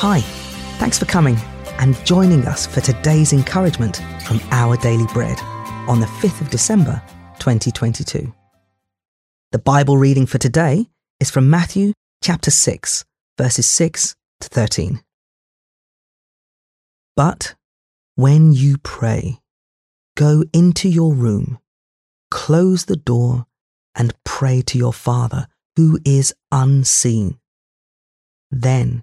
Hi, thanks for coming and joining us for today's encouragement from Our Daily Bread on the 5th of December 2022. The Bible reading for today is from Matthew chapter 6, verses 6 to 13. But when you pray, go into your room, close the door, and pray to your Father who is unseen. Then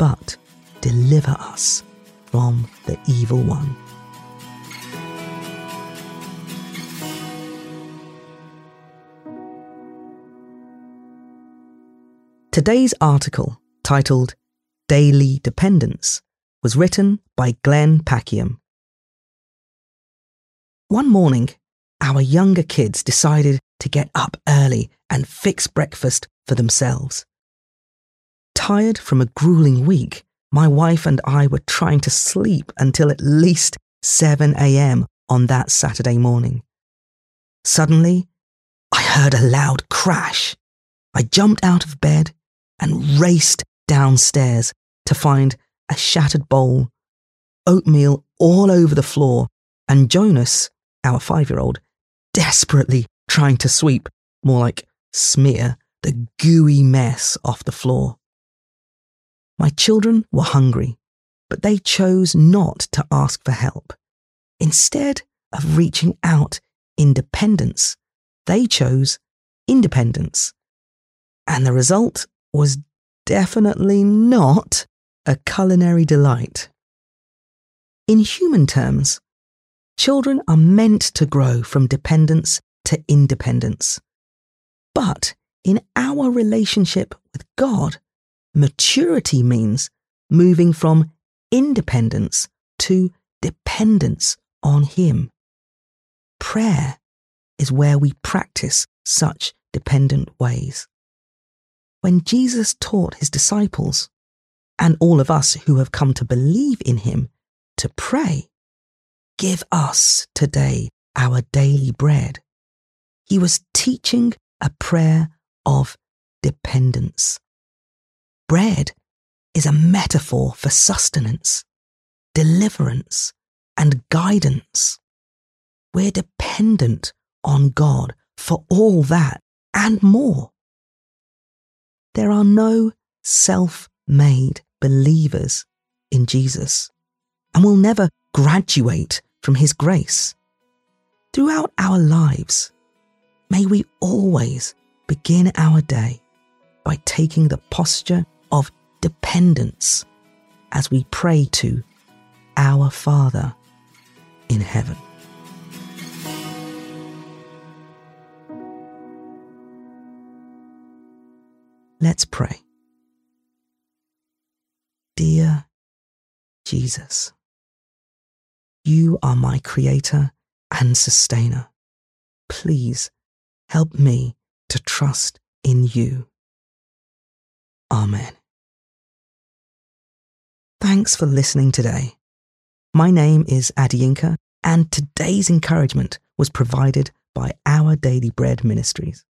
but deliver us from the evil one. Today's article, titled Daily Dependence, was written by Glenn Packiam. One morning, our younger kids decided to get up early and fix breakfast for themselves. Tired from a grueling week, my wife and I were trying to sleep until at least 7 a.m. on that Saturday morning. Suddenly, I heard a loud crash. I jumped out of bed and raced downstairs to find a shattered bowl, oatmeal all over the floor, and Jonas, our five year old, desperately trying to sweep, more like smear, the gooey mess off the floor. My children were hungry, but they chose not to ask for help. Instead of reaching out independence, they chose independence. And the result was definitely not a culinary delight. In human terms, children are meant to grow from dependence to independence. But in our relationship with God, maturity means moving from independence to dependence on Him. Prayer is where we practice such dependent ways when Jesus taught his disciples, and all of us who have come to believe in him, to pray, Give us today our daily bread. He was teaching a prayer of dependence. Bread is a metaphor for sustenance, deliverance, and guidance. We're dependent on God for all that and more. There are no self made believers in Jesus and we'll never graduate from His grace. Throughout our lives, may we always begin our day by taking the posture of dependence as we pray to our Father in heaven. Let's pray. Dear Jesus, you are my creator and sustainer. Please help me to trust in you. Amen. Thanks for listening today. My name is Adiyinka, and today's encouragement was provided by Our Daily Bread Ministries.